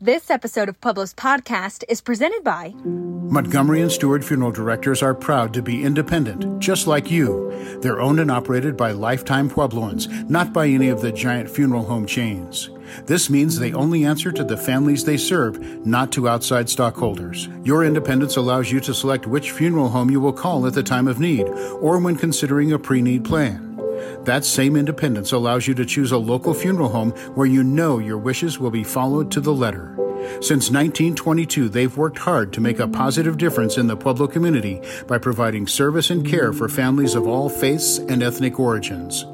This episode of Pueblo's podcast is presented by Montgomery and Stewart Funeral Directors are proud to be independent, just like you. They're owned and operated by lifetime Puebloans, not by any of the giant funeral home chains. This means they only answer to the families they serve, not to outside stockholders. Your independence allows you to select which funeral home you will call at the time of need or when considering a pre need plan. That same independence allows you to choose a local funeral home where you know your wishes will be followed to the letter. Since 1922, they've worked hard to make a positive difference in the Pueblo community by providing service and care for families of all faiths and ethnic origins.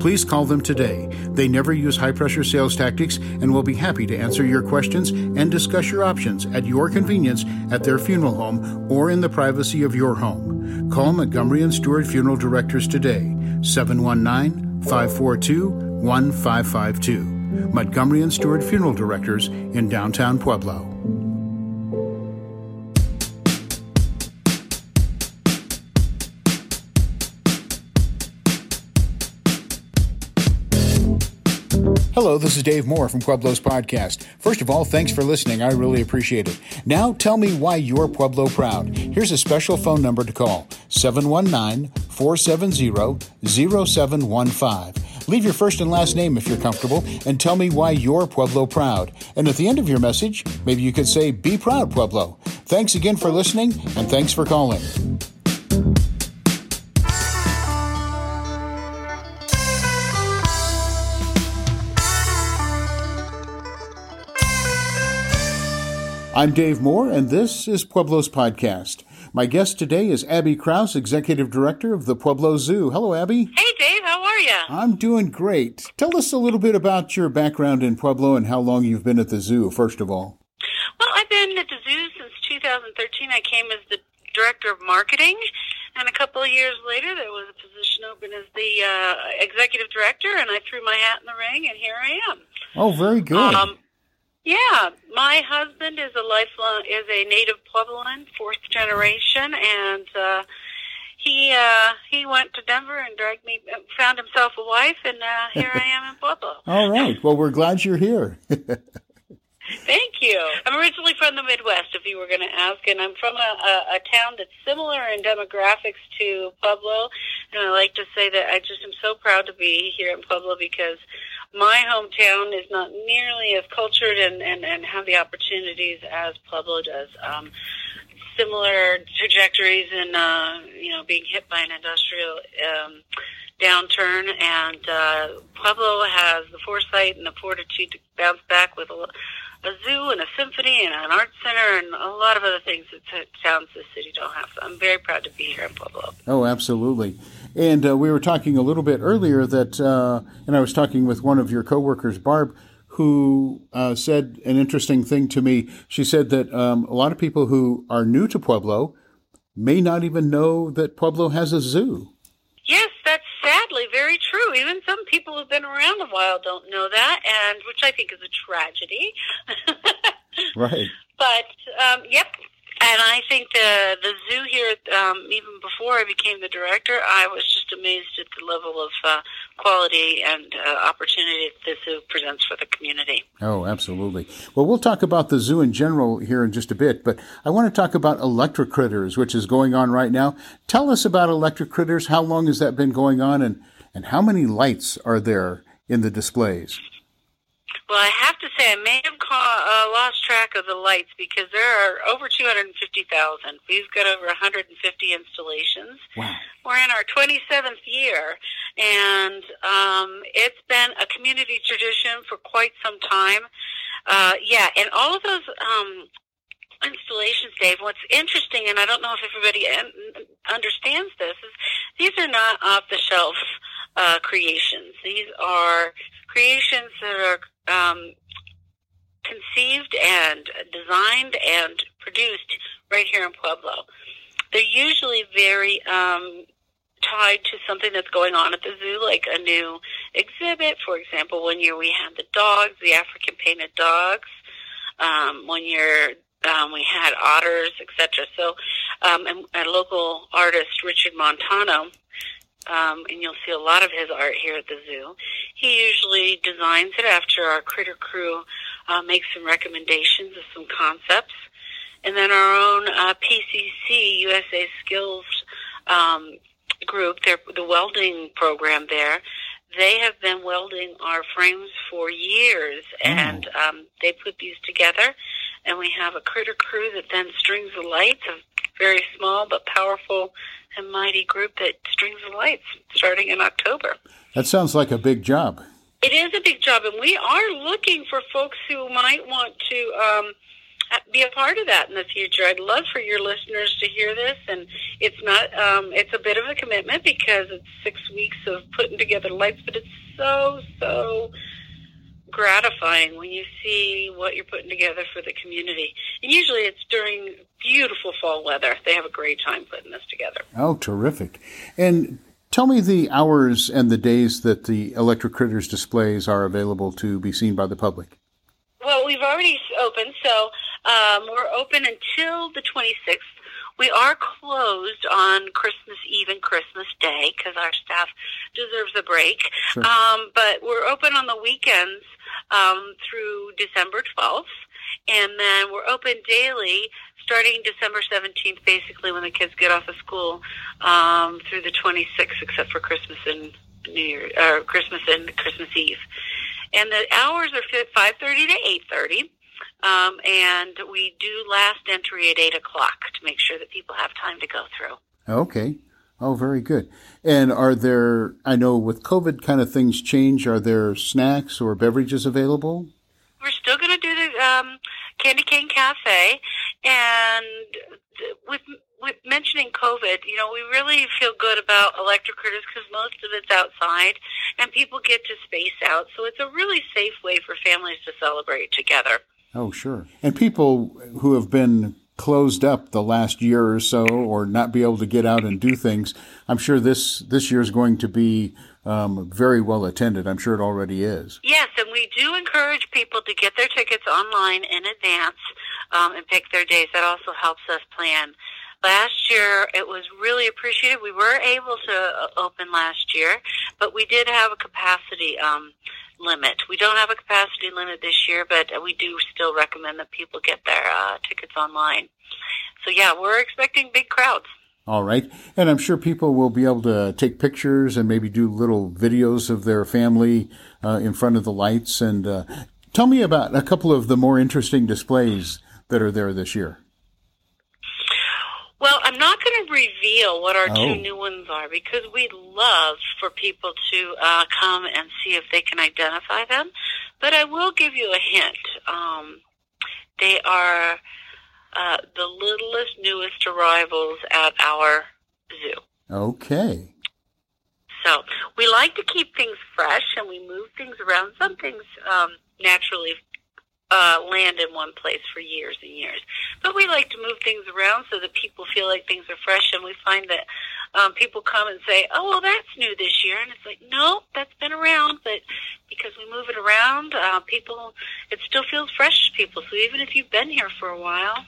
Please call them today. They never use high pressure sales tactics and will be happy to answer your questions and discuss your options at your convenience at their funeral home or in the privacy of your home. Call Montgomery and Stewart Funeral Directors today. 719 542 1552. Montgomery and Stewart Funeral Directors in downtown Pueblo. Hello, this is Dave Moore from Pueblo's podcast. First of all, thanks for listening. I really appreciate it. Now, tell me why you're Pueblo proud. Here's a special phone number to call 719 470 0715. Leave your first and last name if you're comfortable and tell me why you're Pueblo proud. And at the end of your message, maybe you could say, Be proud, Pueblo. Thanks again for listening and thanks for calling. I'm Dave Moore, and this is Pueblo's Podcast. My guest today is Abby Kraus, Executive Director of the Pueblo Zoo. Hello, Abby. Hey, Dave. How are you? I'm doing great. Tell us a little bit about your background in Pueblo and how long you've been at the zoo, first of all. Well, I've been at the zoo since 2013. I came as the Director of Marketing. And a couple of years later, there was a position open as the uh, executive director, and I threw my hat in the ring, and here I am. Oh, very good. Um, yeah, my husband is a lifelong is a native Puebloan, fourth generation, and uh, he uh, he went to Denver and dragged me, found himself a wife, and uh, here I am in Pueblo. All right. Well, we're glad you're here. Thank you. I'm originally from the Midwest, if you were going to ask, and I'm from a, a, a town that's similar in demographics to Pueblo. And I like to say that I just am so proud to be here in Pueblo because my hometown is not nearly as cultured and, and, and have the opportunities as Pueblo does. Um, similar trajectories in, uh, you know, being hit by an industrial um, downturn, and uh, Pueblo has the foresight and the fortitude to bounce back with a, a zoo and a symphony and an art center and a lot of other things that t- towns the city don't have. So I'm very proud to be here in Pueblo. Oh, absolutely. And uh, we were talking a little bit earlier that, uh, and I was talking with one of your coworkers, Barb, who uh, said an interesting thing to me. She said that um, a lot of people who are new to Pueblo may not even know that Pueblo has a zoo. Yes, that's sadly very true. Even some people who've been around a while don't know that, and which I think is a tragedy. right. But um, yep, and I think the the zoo here, um, even before I became the director, I was just amazed at the level of uh, quality and uh, opportunity that the zoo presents for the community. Oh, absolutely. Well, we'll talk about the zoo in general here in just a bit, but I want to talk about electric critters, which is going on right now. Tell us about electric critters. How long has that been going on, and and how many lights are there in the displays? Well, I have to say I may have ca- uh, lost track of the lights because there are over 250,000. We've got over 150 installations. Wow. We're in our 27th year, and um, it's been a community tradition for quite some time. Uh, yeah, and all of those um, installations, Dave, what's interesting, and I don't know if everybody understands this, is these are not off the shelf uh, creations. These are creations that are um, conceived and designed and produced right here in Pueblo. They're usually very um, tied to something that's going on at the zoo, like a new exhibit. For example, one year we had the dogs, the African painted dogs. Um, one year um, we had otters, etc. So, um, and a local artist, Richard Montano, um, and you'll see a lot of his art here at the zoo. He usually designs it after our critter crew uh, make some recommendations of some concepts. And then our own uh, PCC, USA Skills um, group, their, the welding program there, they have been welding our frames for years, mm. and um, they put these together. And we have a critter crew that then strings the lights, a very small but powerful and mighty group that strings the lights starting in October. That sounds like a big job. It is a big job, and we are looking for folks who might want to um, be a part of that in the future. I'd love for your listeners to hear this, and it's not um, it's a bit of a commitment because it's six weeks of putting together lights, but it's so so gratifying when you see what you're putting together for the community. And usually it's during beautiful fall weather. They have a great time putting this together. Oh, terrific! And Tell me the hours and the days that the Electric Critters displays are available to be seen by the public. Well, we've already opened, so um, we're open until the 26th. We are closed on Christmas Eve and Christmas Day because our staff deserves a break. Sure. Um, but we're open on the weekends um, through December 12th. And then we're open daily starting December 17th, basically when the kids get off of school, um, through the 26th, except for Christmas and New Year, or Christmas and Christmas Eve. And the hours are 5.30 to 8.30. Um, and we do last entry at 8 o'clock to make sure that people have time to go through. Okay. Oh, very good. And are there, I know with COVID kind of things change, are there snacks or beverages available? We're still going to do the um, Candy Cane Cafe. And with, with mentioning COVID, you know, we really feel good about electric critters because most of it's outside and people get to space out. So it's a really safe way for families to celebrate together. Oh, sure. And people who have been closed up the last year or so or not be able to get out and do things, I'm sure this, this year is going to be um, very well attended. I'm sure it already is. Yes, and we do encourage people to get their tickets online in advance um, and pick their days. That also helps us plan. Last year, it was really appreciated. We were able to uh, open last year, but we did have a capacity um, limit. We don't have a capacity limit this year, but we do still recommend that people get their uh, tickets online. So yeah, we're expecting big crowds. All right. And I'm sure people will be able to take pictures and maybe do little videos of their family uh, in front of the lights. And uh, tell me about a couple of the more interesting displays that are there this year. Well, I'm not going to reveal what our oh. two new ones are because we'd love for people to uh, come and see if they can identify them. But I will give you a hint. Um, they are uh, the littlest, newest arrivals at our zoo. Okay. So we like to keep things fresh and we move things around. Some things um, naturally uh, land in one place for years and years. But we like to move things around so that people feel like things are fresh, and we find that um, people come and say, "Oh, well, that's new this year," and it's like, "No, that's been around." But because we move it around, uh, people, it still feels fresh to people. So even if you've been here for a while,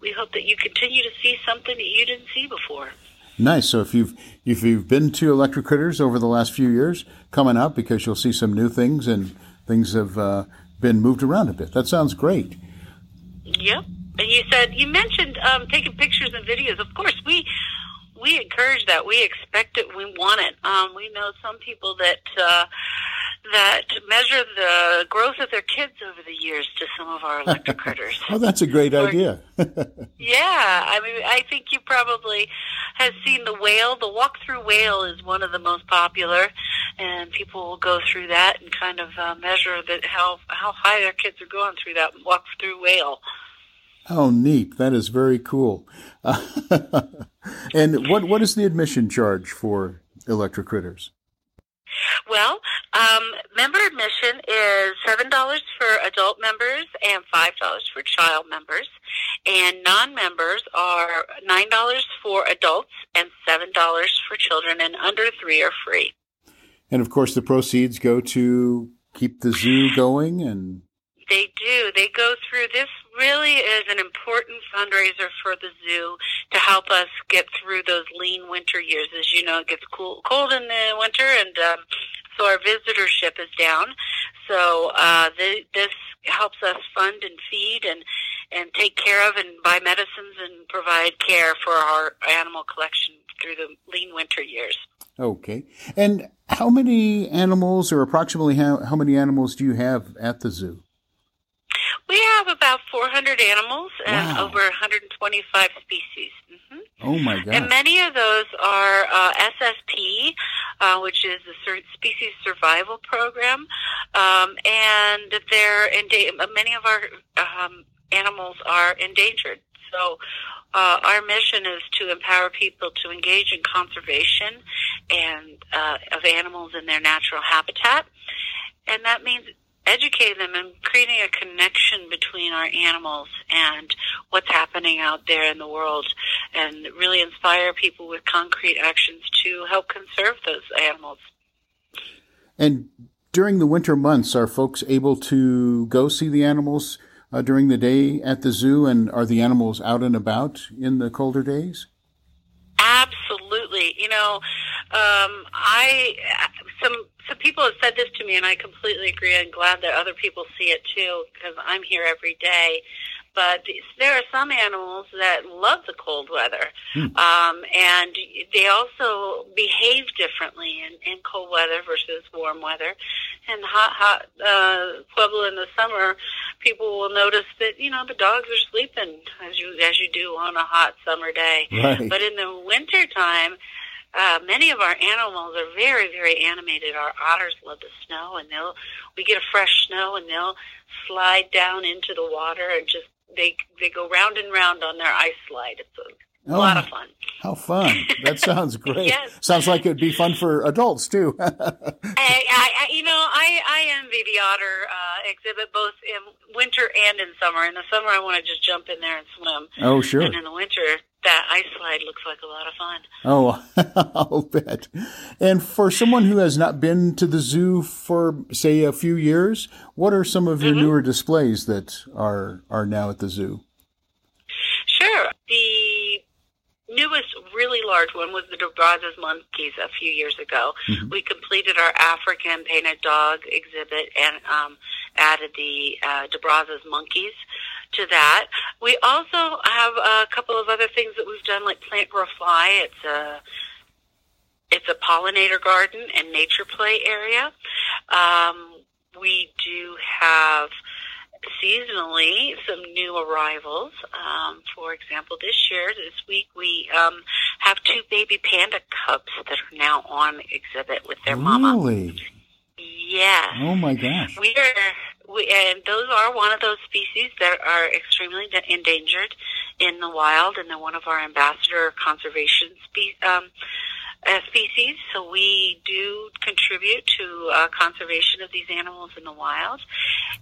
we hope that you continue to see something that you didn't see before. Nice. So if you've if you've been to Electric Critters over the last few years, coming up because you'll see some new things and things have uh, been moved around a bit. That sounds great. Yep. And you said you mentioned um, taking pictures and videos. Of course, we we encourage that. We expect it. We want it. Um, we know some people that uh, that measure the growth of their kids over the years to some of our electric critters. oh, that's a great or, idea. yeah, I mean, I think you probably have seen the whale. The walk-through whale is one of the most popular, and people will go through that and kind of uh, measure that how how high their kids are going through that walk-through whale. Oh, neat! That is very cool. and what what is the admission charge for electric critters? Well, um, member admission is seven dollars for adult members and five dollars for child members, and non-members are nine dollars for adults and seven dollars for children, and under three are free. And of course, the proceeds go to keep the zoo going and they do. They go through this really is an important fundraiser for the zoo to help us get through those lean winter years. As you know, it gets cool, cold in the winter, and um, so our visitorship is down. So uh, the, this helps us fund and feed and and take care of and buy medicines and provide care for our animal collection through the lean winter years. Okay. And how many animals, or approximately how, how many animals do you have at the zoo? We have about 400 animals and Wow. over 125 species. Hmm Oh my God. And many of those are uh, SSP, uh, which is the Sur- Species Survival Program, um, and they're enda- many of our um, animals are endangered. So. Uh, our mission is to empower people to engage in conservation and uh, of animals in their natural habitat, and that means educating them and creating a connection between our animals and what's happening out there in the world and really inspire people with concrete actions to help conserve those animals. And during the winter months, are folks able to go see the animals uh, during the day at the zoo? And are the animals out and about in the colder days? Absolutely. You know, um, I some some people have said this to me, and I completely agree. I'm glad that other people see it too, because I'm here every day. But there are some animals that love the cold weather, um, and they also behave differently in, in cold weather versus warm weather. And hot, hot uh, Pueblo in the summer, people will notice that you know the dogs are sleeping as you as you do on a hot summer day. Right. But in the winter time, uh, many of our animals are very, very animated. Our otters love the snow, and they'll we get a fresh snow, and they'll slide down into the water and just they they go round and round on their ice slide. It's a Oh, lot of fun. How fun. That sounds great. Yes. Sounds like it would be fun for adults too. I, I, you know, I, I envy the otter uh, exhibit both in winter and in summer. In the summer, I want to just jump in there and swim. oh, sure. And in the winter, that ice slide looks like a lot of fun. Oh, I'll bet. And for someone who has not been to the zoo for, say, a few years, what are some of your Mm-hmm. newer displays that are are now at the zoo? Sure. The newest really large one was the De Brazza's monkeys a few years ago. We completed our African painted dog exhibit and um, added the uh, De Brazza's monkeys to that. We also have a couple of other things that we've done, like Plant Grow Fly. It's a it's a pollinator garden and nature play area. Um, we do have seasonally some new arrivals. Um, for example, this year, this week, we um, have two baby panda cubs that are now on exhibit with their mama. Really? Yes. Oh my gosh. We are, we, and those are one of those species that are extremely endangered in the wild, and they're one of our ambassador conservation spe- um, uh, species. So we do contribute to uh, conservation of these animals in the wild.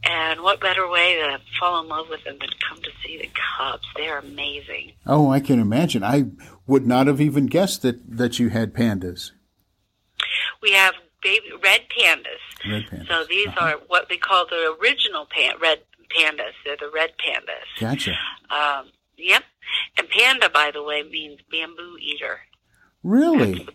And what better way to fall in love with them than to come to see the cubs? They're amazing. Oh, I can imagine. I would not have even guessed that that you had pandas. We have baby red pandas. Red pandas. So these Uh-huh. are what we call the original pan- red pandas. They're the red pandas. Gotcha. Um, yep. And panda, by the way, means bamboo eater. Really?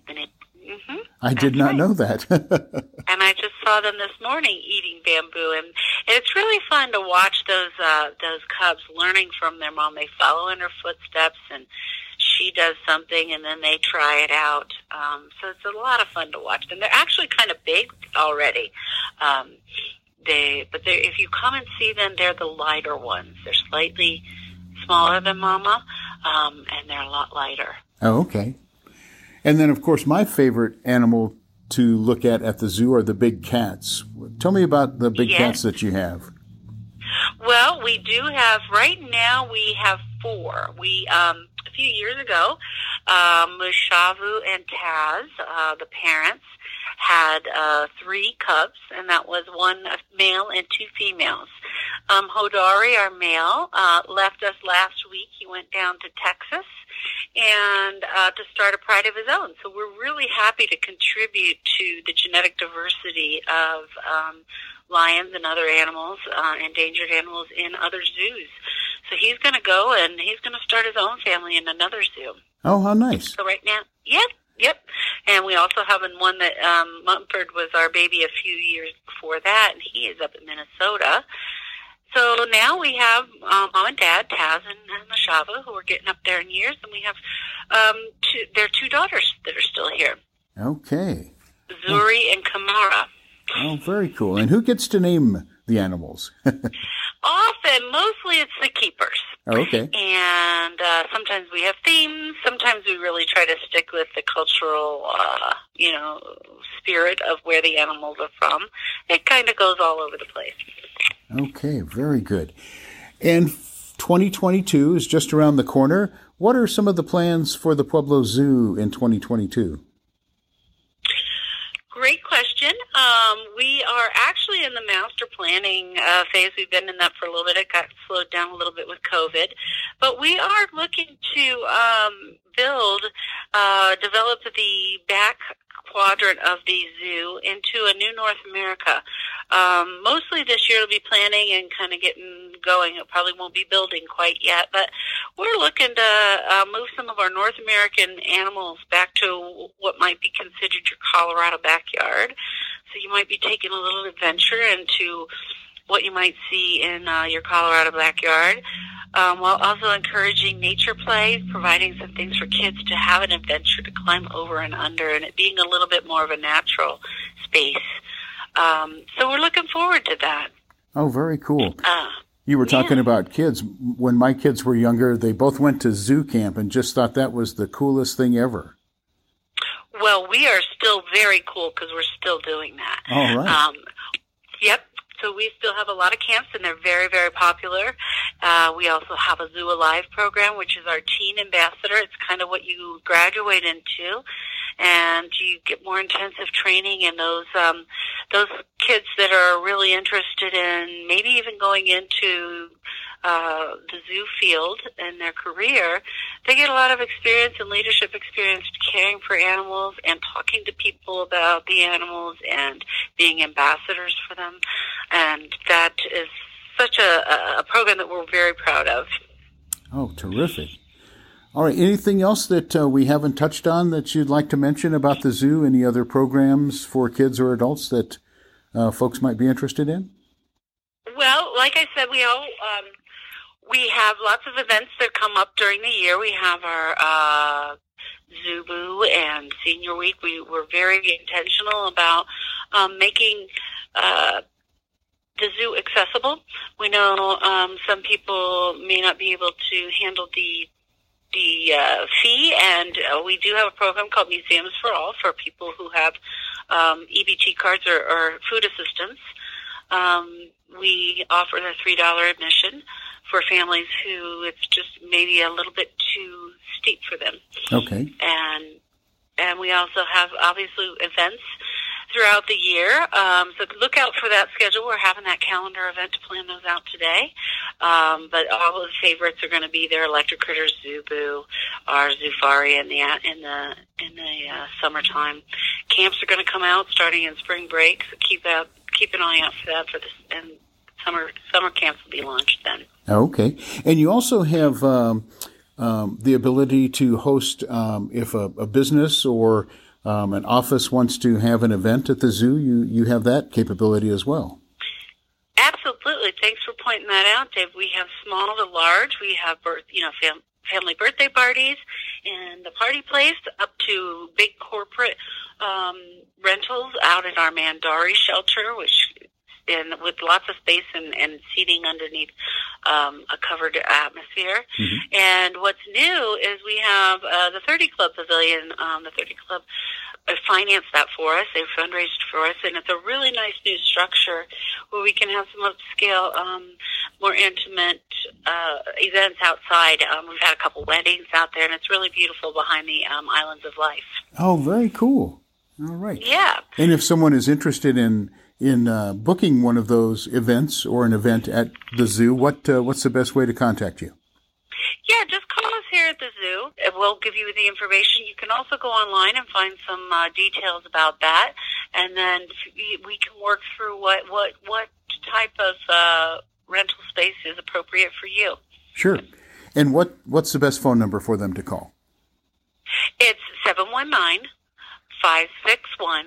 hmm I did not know that. And I just saw them this morning eating bamboo, and, and it's really fun to watch those uh, those cubs learning from their mom. They follow in her footsteps, and she does something, and then they try it out. Um, so it's a lot of fun to watch them. They're actually kind of big already. Um, they, but they, if you come and see them, they're the lighter ones. They're slightly smaller than Mama, um, and they're a lot lighter. oh, okay. And then, of course, my favorite animal to look at at the zoo are the big cats. Tell me about the big Yes. cats that you have. Well, we do have right now. We have four. We um, a few years ago, um, Mushavu and Taz, uh, the parents, had uh, three cubs, and that was one male and two females. Um, Hodari, our male, uh, left us last week. He went down to Texas and uh, to start a pride of his own. So we're really happy to contribute to the genetic diversity of um, lions and other animals, uh, endangered animals in other zoos. So he's going to go and he's going to start his own family in another zoo. Oh, how nice. So right now, yeah, Yep. And we also have one that um, Mumford was our baby a few years before that, and he is up in Minnesota. So now we have um, mom and dad, Taz and, and Mashava, who are getting up there in years, and we have um, two, their two daughters that are still here. Okay. Zuri and Kamara. Oh, very cool. And who gets to name the animals? Often, mostly it's the keepers. Oh, okay. And uh, sometimes we have themes. Sometimes we really try to stick with the cultural, uh, you know, spirit of where the animals are from. It kind of goes all over the place. Okay, very good. And 2022 is just around the corner. What are some of the plans for the Pueblo Zoo in 2022? Great question. Um, we are actually in the master planning uh, phase. We've been in that for a little bit. It got slowed down a little bit with COVID, but we are looking to um, build, uh, develop the back quadrant of the zoo into a new North America. Um, mostly this year, we'll be planning and kind of getting going. It probably won't be building quite yet, but we're looking to uh, move some of our North American animals back to what might be considered your Colorado backyard. So you might be taking a little adventure into what you might see in uh, your Colorado backyard um, while also encouraging nature play, providing some things for kids to have an adventure to climb over and under, and it being a little bit more of a natural space. Um, so we're looking forward to that. Oh, very cool. Uh, you were talking yeah. about kids. When my kids were younger, they both went to zoo camp and just thought that was the coolest thing ever. Well, we are still very cool because we're still doing that. All right. Um, yep. So we still have a lot of camps, and they're very, very popular. Uh, we also have a Zoo Alive program, which is our teen ambassador. It's kind of what you graduate into, and you get more intensive training. And those um, those kids that are really interested in maybe even going into uh, the zoo field in their career, they get a lot of experience and leadership experience caring for animals and talking to people about the animals and being ambassadors for them. And that is such a, a program that we're very proud of. Oh, terrific. All right. Anything else that uh, we haven't touched on that you'd like to mention about the zoo? Any other programs for kids or adults that uh, folks might be interested in? Well, like I said, we all um, we have lots of events that come up during the year. We have our uh, Zubu and Senior Week. We were very intentional about um, making uh, the zoo accessible. We know um, some people may not be able to handle the the uh, fee, and uh, we do have a program called Museums for All for people who have um, EBT cards or, or food assistance. Um, we offer the three dollar admission for families who it's just maybe a little bit too steep for them. Okay. And and we also have obviously events throughout the year. Um, so look out for that schedule. We're having that calendar event to plan those out today. Um, but all of the favorites are going to be there: Electric Critters, Zubu, our Zufari in the in the in the uh, summertime. Camps are going to come out starting in spring break. So keep out keep an eye out for that for this and summer summer camps will be launched then. Okay, and you also have um, um, the ability to host um, if a, a, business or um, an office wants to have an event at the zoo. You you have that capability as well. Absolutely. Thanks for pointing that out, Dave. We have small to large. We have birth, you know, fam- family birthday parties and the party place up to big corporate um, rentals out at our Mandari shelter, which and with lots of space and, and seating underneath um, a covered atmosphere. Mm-hmm. And what's new is we have uh, the 30 Club Pavilion. Um, the 30 Club uh, financed that for us. They fundraised for us, and it's a really nice new structure where we can have some upscale, um, more intimate uh, events outside. Um, we've had a couple weddings out there, and it's really beautiful behind the um, Islands of Life. Oh, very cool. All right. Yeah. And if someone is interested in in uh, booking one of those events or an event at the zoo, what uh, what's the best way to contact you? Yeah, just call us here at the zoo. We'll give you the information. You can also go online and find some uh, details about that, and then we can work through what what what type of uh, rental space is appropriate for you. Sure. And what what's the best phone number for them to call? It's 719 561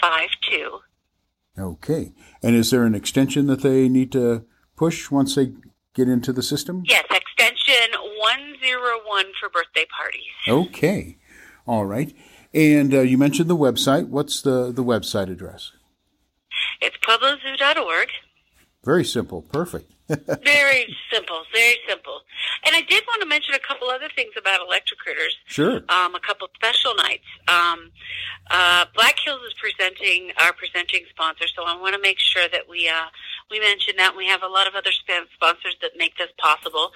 1452. Okay. And is there an extension that they need to push once they get into the system? Yes, extension 101 for birthday parties. Okay. All right. And uh, you mentioned the website. What's the, the website address? It's pueblozoo.org. Very simple. Perfect. very simple, very simple. And I did want to mention a couple other things about Electric Critters. Sure. Um, a couple special nights. Um, uh, Black Hills is presenting our presenting sponsor, so I want to make sure that we uh, we mention that. We have a lot of other sponsors that make this possible.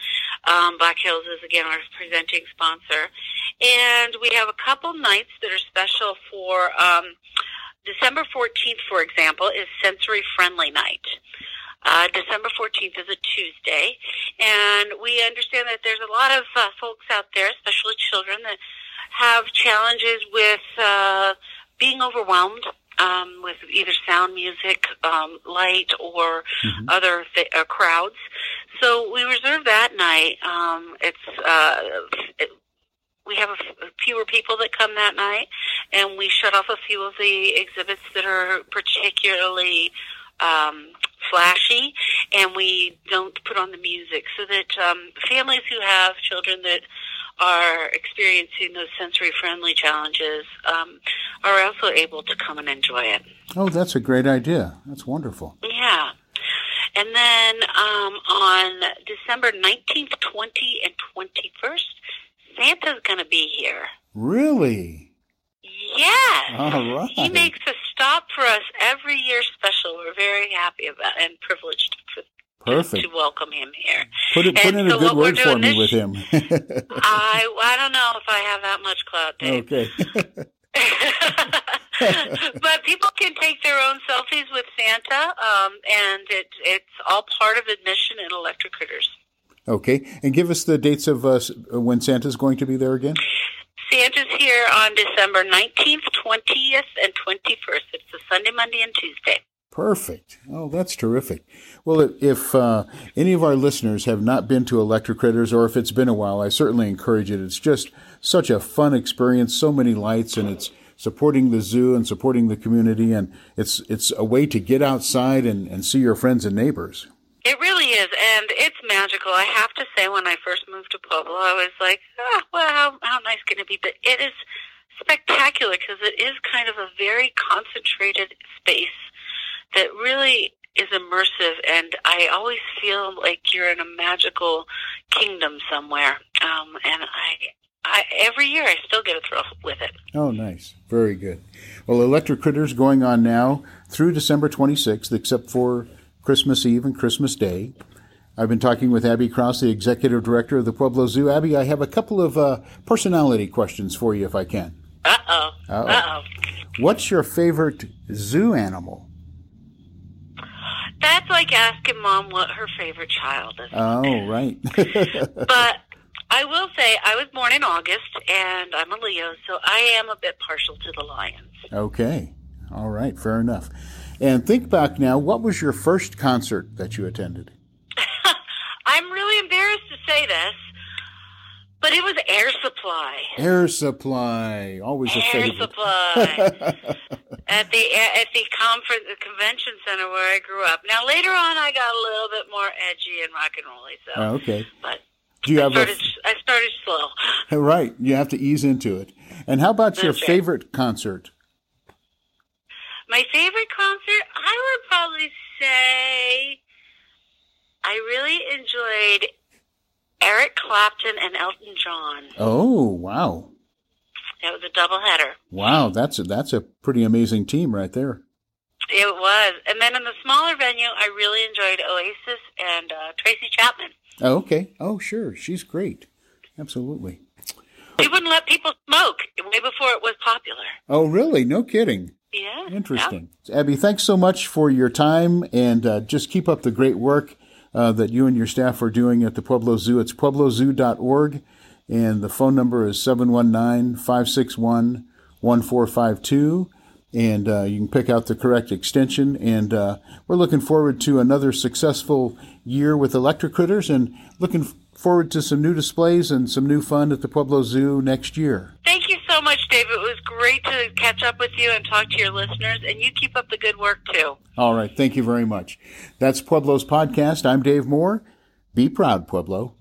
Um, Black Hills is again our presenting sponsor, and we have a couple nights that are special for. Um, December 14th, for example, is Sensory Friendly Night. Uh, December 14th is a Tuesday, and we understand that there's a lot of uh, folks out there, especially children, that have challenges with uh, being overwhelmed um, with either sound, music, um, light, or mm-hmm. other th- uh, crowds. So we reserve that night. Um, it's uh, it, we have a f- fewer people that come that night, and we shut off a few of the exhibits that are particularly um, flashy, and we don't put on the music so that um, families who have children that are experiencing those sensory friendly challenges um, are also able to come and enjoy it. Oh, that's a great idea. That's wonderful. Yeah. And then um, on December 19th, 20, and 21st, Santa's going to be here. Really? Yes. All right. He makes a stop for us every year special. We're very happy about and privileged for, Perfect. To, to welcome him here. Put, it, put in so a good word for me with him. I I don't know if I have that much clout, Dave. Okay. but people can take their own selfies with Santa, um, and it, it's all part of admission in Electric Critters. Okay, and give us the dates of uh, when Santa's going to be there again. Santa's here on December 19th, 20th, and 21st. It's a Sunday, Monday, and Tuesday. Perfect. Oh, that's terrific. Well, if uh, any of our listeners have not been to Electric Critters, or if it's been a while, I certainly encourage it. It's just such a fun experience, so many lights, and it's supporting the zoo and supporting the community, and it's it's a way to get outside and, and see your friends and neighbors. It really is, and it's magical. I have to say, when I first moved to Pueblo, I was like, oh, well, how, how nice can it be? But it is spectacular because it is kind of a very concentrated space that really is immersive, and I always feel like you're in a magical kingdom somewhere. Um, and I, I, every year I still get a thrill with it. Oh, nice. Very good. Well, Electric Critters going on now through December 26th, except for Christmas Eve and Christmas Day. I've been talking with Abby Kraus, the executive director of the Pueblo Zoo. Abby, I have a couple of uh, personality questions for you, if I can. Uh oh. Uh oh. What's your favorite zoo animal? That's like asking mom what her favorite child is. Oh, right. but I will say I was born in August, and I'm a Leo, so I am a bit partial to the lions. Okay. All right. Fair enough. And think back now, what was your first concert that you attended? I'm really embarrassed to say this, but it was Air Supply. Air Supply, always a favorite. Air. Supply at the at the conference, the convention center where I grew up. Now later on, I got a little bit more edgy and rock and rolly. So, Oh, okay. but Do you I have started, a I started slow. right? You have to ease into it. And how about your That's right. favorite concert? My favorite concert, I would probably say, I really enjoyed Eric Clapton and Elton John. Oh, wow, That was a doubleheader. wow! That's a, that's a pretty amazing team right there. It was, and then in the smaller venue, I really enjoyed Oasis and uh, Tracy Chapman. Oh, okay. Oh, sure. She's great. Absolutely. She wouldn't let people smoke way before it was popular. Oh, really? No kidding. Yeah, Interesting. Abby, thanks so much for your time and uh, just keep up the great work uh, that you and your staff are doing at the Pueblo Zoo. It's pueblozoo.org and the phone number is 719 561 1452. and uh, you can pick out the correct extension. And uh, we're looking forward to another successful year with Electric Critters and looking forward to some new displays and some new fun at the Pueblo Zoo next year. Thank you much, Dave. It was great to catch up with you and talk to your listeners, and you keep up the good work too. All right. Thank you very much. That's Pueblo's podcast. I'm Dave Moore. Be proud, Pueblo.